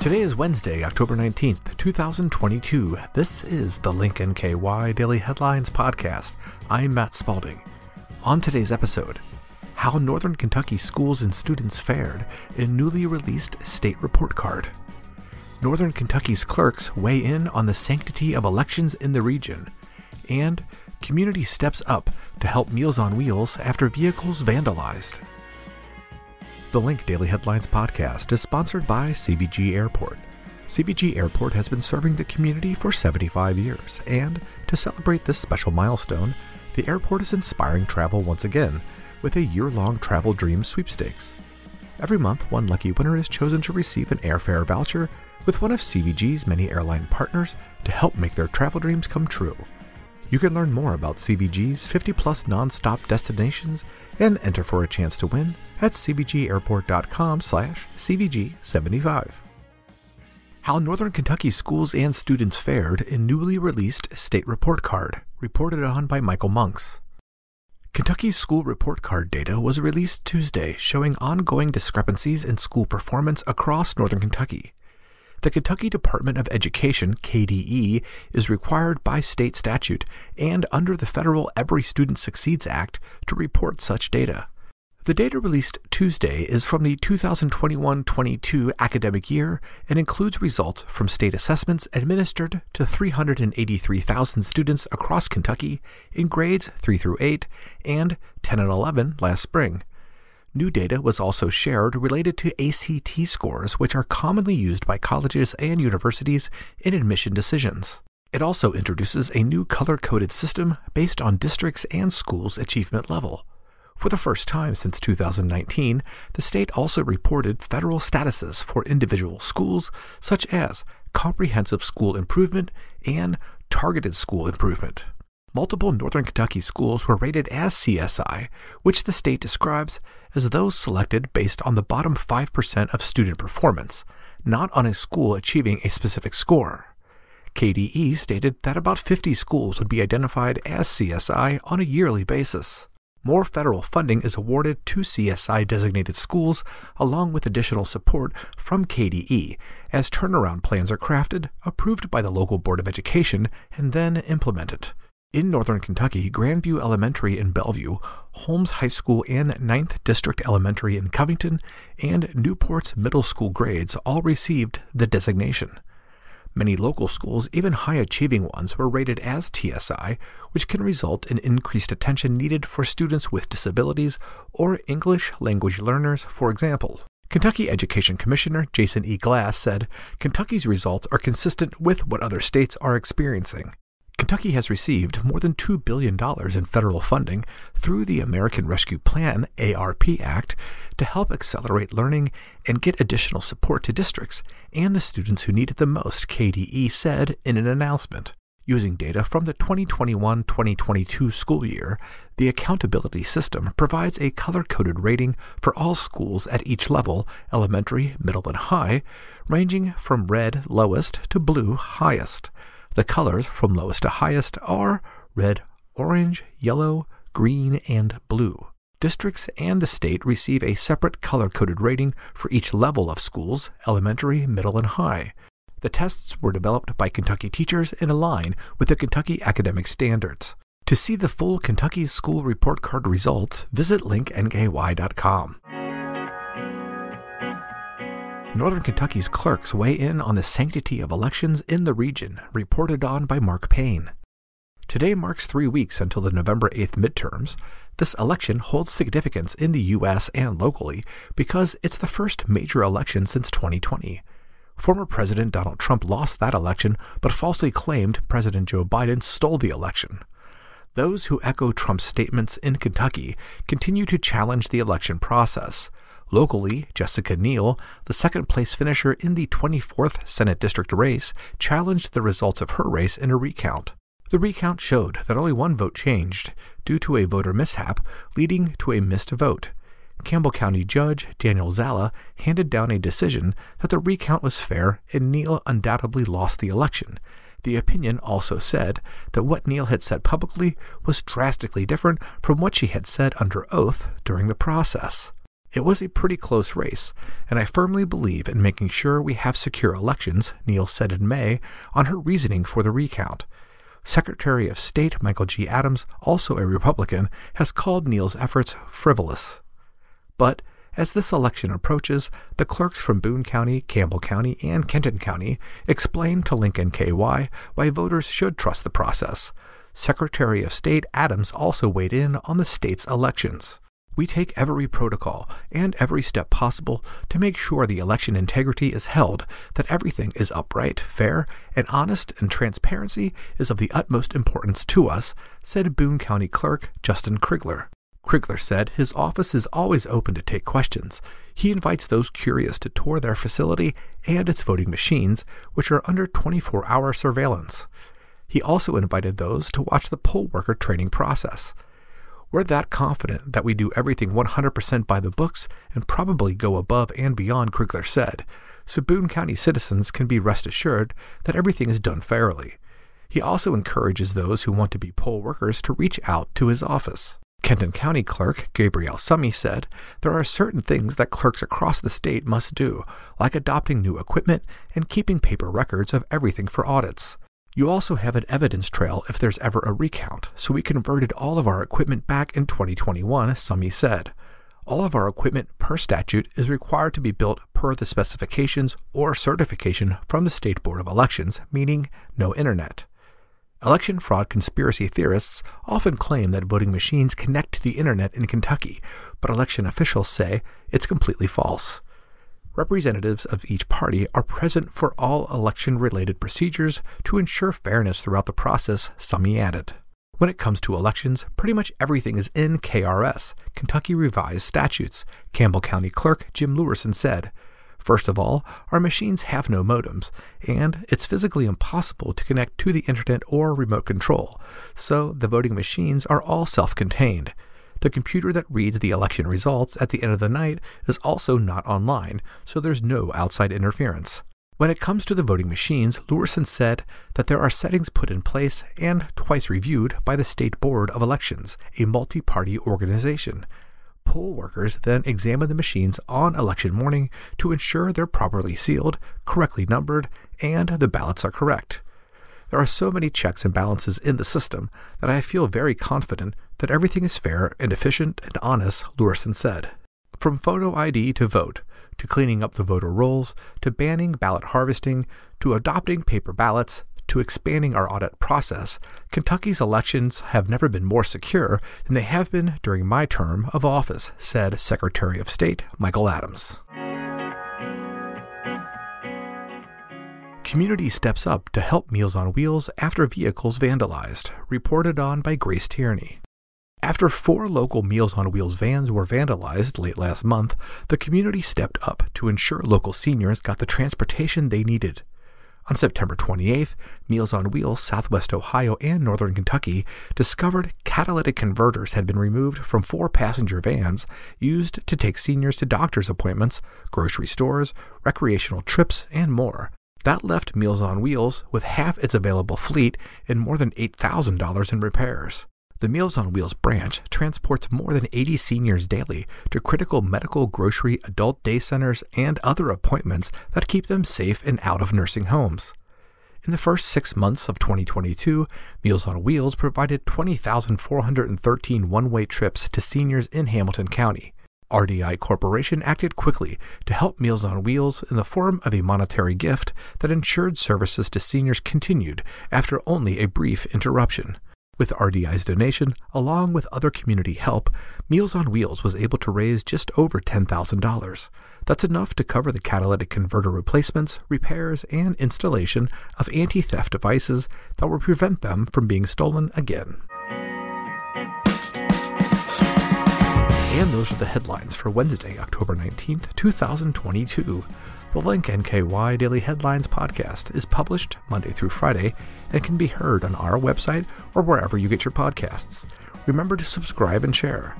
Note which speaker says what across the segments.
Speaker 1: Today is Wednesday, October 19th, 2022. This is the Link NKY Daily Headlines Podcast. I'm Matt Spalding. On today's episode, how Northern Kentucky schools and students fared in newly released state report card. Northern Kentucky's clerks weigh in on the sanctity of elections in the region, and community steps up to help Meals on Wheels after vehicles vandalized. The Link Daily Headlines podcast is sponsored by CVG Airport. CVG Airport has been serving the community for 75 years, and to celebrate this special milestone, the airport is inspiring travel once again with a year long Travel dream sweepstakes. Every month, one lucky winner is chosen to receive an airfare voucher with one of CVG's many airline partners to help make their travel dreams come true. You can learn more about CVG's 50 plus nonstop destinations and enter for a chance to win at cvgairport.com slash cvg75. How Northern Kentucky schools and students fared in newly released state report card, reported on by Michael Monks. Kentucky's school report card data was released Tuesday showing ongoing discrepancies in school performance across Northern Kentucky. The Kentucky Department of Education, KDE, is required by state statute and under the federal Every Student Succeeds Act to report such data. The data released Tuesday is from the 2021 22 academic year and includes results from state assessments administered to 383,000 students across Kentucky in grades 3 through 8 and 10 and 11 last spring. New data was also shared related to ACT scores, which are commonly used by colleges and universities in admission decisions. It also introduces a new color coded system based on districts and schools' achievement level. For the first time since 2019, the state also reported federal statuses for individual schools, such as comprehensive school improvement and targeted school improvement. Multiple Northern Kentucky schools were rated as CSI, which the state describes as those selected based on the bottom 5% of student performance, not on a school achieving a specific score. KDE stated that about 50 schools would be identified as CSI on a yearly basis. More federal funding is awarded to CSI designated schools, along with additional support from KDE, as turnaround plans are crafted, approved by the local Board of Education, and then implemented. In northern Kentucky, Grandview Elementary in Bellevue, Holmes High School and 9th District Elementary in Covington, and Newport's middle school grades all received the designation. Many local schools, even high achieving ones, were rated as TSI, which can result in increased attention needed for students with disabilities or English language learners, for example. Kentucky Education Commissioner Jason E. Glass said Kentucky's results are consistent with what other states are experiencing. Kentucky has received more than $2 billion in federal funding through the American Rescue Plan ARP Act to help accelerate learning and get additional support to districts and the students who need it the most, KDE said in an announcement. Using data from the 2021 2022 school year, the accountability system provides a color coded rating for all schools at each level elementary, middle, and high ranging from red lowest to blue highest. The colors from lowest to highest are red, orange, yellow, green, and blue. Districts and the state receive a separate color coded rating for each level of schools elementary, middle, and high. The tests were developed by Kentucky teachers in line with the Kentucky academic standards. To see the full Kentucky School Report Card results, visit linknky.com. Northern Kentucky's clerks weigh in on the sanctity of elections in the region, reported on by Mark Payne. Today marks three weeks until the November 8th midterms. This election holds significance in the U.S. and locally because it's the first major election since 2020. Former President Donald Trump lost that election, but falsely claimed President Joe Biden stole the election. Those who echo Trump's statements in Kentucky continue to challenge the election process. Locally, Jessica Neal, the second place finisher in the 24th Senate District race, challenged the results of her race in a recount. The recount showed that only one vote changed, due to a voter mishap, leading to a missed vote. Campbell County Judge Daniel Zalla handed down a decision that the recount was fair and Neal undoubtedly lost the election. The opinion also said that what Neal had said publicly was drastically different from what she had said under oath during the process. It was a pretty close race, and I firmly believe in making sure we have secure elections, Neal said in May on her reasoning for the recount. Secretary of State Michael G. Adams, also a Republican, has called Neal's efforts frivolous. But as this election approaches, the clerks from Boone County, Campbell County, and Kenton County explain to Link NKY why voters should trust the process. Secretary of State Adams also weighed in on the state's elections. We take every protocol and every step possible to make sure the election integrity is held, that everything is upright, fair, and honest, and transparency is of the utmost importance to us, said Boone County Clerk Justin Crigler. Crigler said his office is always open to take questions. He invites those curious to tour their facility and its voting machines, which are under 24 hour surveillance. He also invited those to watch the poll worker training process. We're that confident that we do everything 100% by the books and probably go above and beyond, Crigler said, so Boone County citizens can be rest assured that everything is done fairly. He also encourages those who want to be poll workers to reach out to his office. Kenton County Clerk Gabrielle Summe said there are certain things that clerks across the state must do, like adopting new equipment and keeping paper records of everything for audits. You also have an evidence trail if there's ever a recount, so we converted all of our equipment back in 2021, Summe said. All of our equipment per statute is required to be built per the specifications or certification from the State Board of Elections, meaning no internet. Election fraud conspiracy theorists often claim that voting machines connect to the internet in Kentucky, but election officials say it's completely false. Representatives of each party are present for all election related procedures to ensure fairness throughout the process, Summe added. When it comes to elections, pretty much everything is in KRS, Kentucky Revised Statutes, Campbell County Clerk Jim Luersen said. First of all, our machines have no modems, and it's physically impossible to connect to the internet or remote control, so the voting machines are all self contained. The computer that reads the election results at the end of the night is also not online, so there's no outside interference. When it comes to the voting machines, Luersen said that there are settings put in place and twice reviewed by the State Board of Elections, a multi party organization. Poll workers then examine the machines on election morning to ensure they're properly sealed, correctly numbered, and the ballots are correct. There are so many checks and balances in the system that I feel very confident that everything is fair and efficient and honest, Luersen said. From photo ID to vote, to cleaning up the voter rolls, to banning ballot harvesting, to adopting paper ballots, to expanding our audit process, Kentucky's elections have never been more secure than they have been during my term of office, said Secretary of State Michael Adams. Community steps up to help Meals on Wheels after vehicles vandalized, reported on by Grace Tierney. After four local Meals on Wheels vans were vandalized late last month, the community stepped up to ensure local seniors got the transportation they needed. On September 28th, Meals on Wheels Southwest Ohio and Northern Kentucky discovered catalytic converters had been removed from four passenger vans used to take seniors to doctor's appointments, grocery stores, recreational trips, and more. That left Meals on Wheels with half its available fleet and more than $8,000 in repairs. The Meals on Wheels branch transports more than 80 seniors daily to critical medical, grocery, adult day centers, and other appointments that keep them safe and out of nursing homes. In the first six months of 2022, Meals on Wheels provided 20,413 one way trips to seniors in Hamilton County. RDI Corporation acted quickly to help Meals on Wheels in the form of a monetary gift that ensured services to seniors continued after only a brief interruption. With RDI's donation, along with other community help, Meals on Wheels was able to raise just over $10,000. That's enough to cover the catalytic converter replacements, repairs, and installation of anti theft devices that will prevent them from being stolen again. And those are the headlines for Wednesday, October 19th, 2022. The Link NKY Daily Headlines podcast is published Monday through Friday and can be heard on our website or wherever you get your podcasts. Remember to subscribe and share.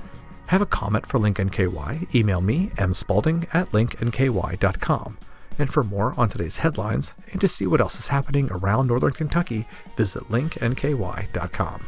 Speaker 1: Have a comment for Link NKY? Email me, mspalding at linknky.com. And for more on today's headlines and to see what else is happening around Northern Kentucky, visit linknky.com.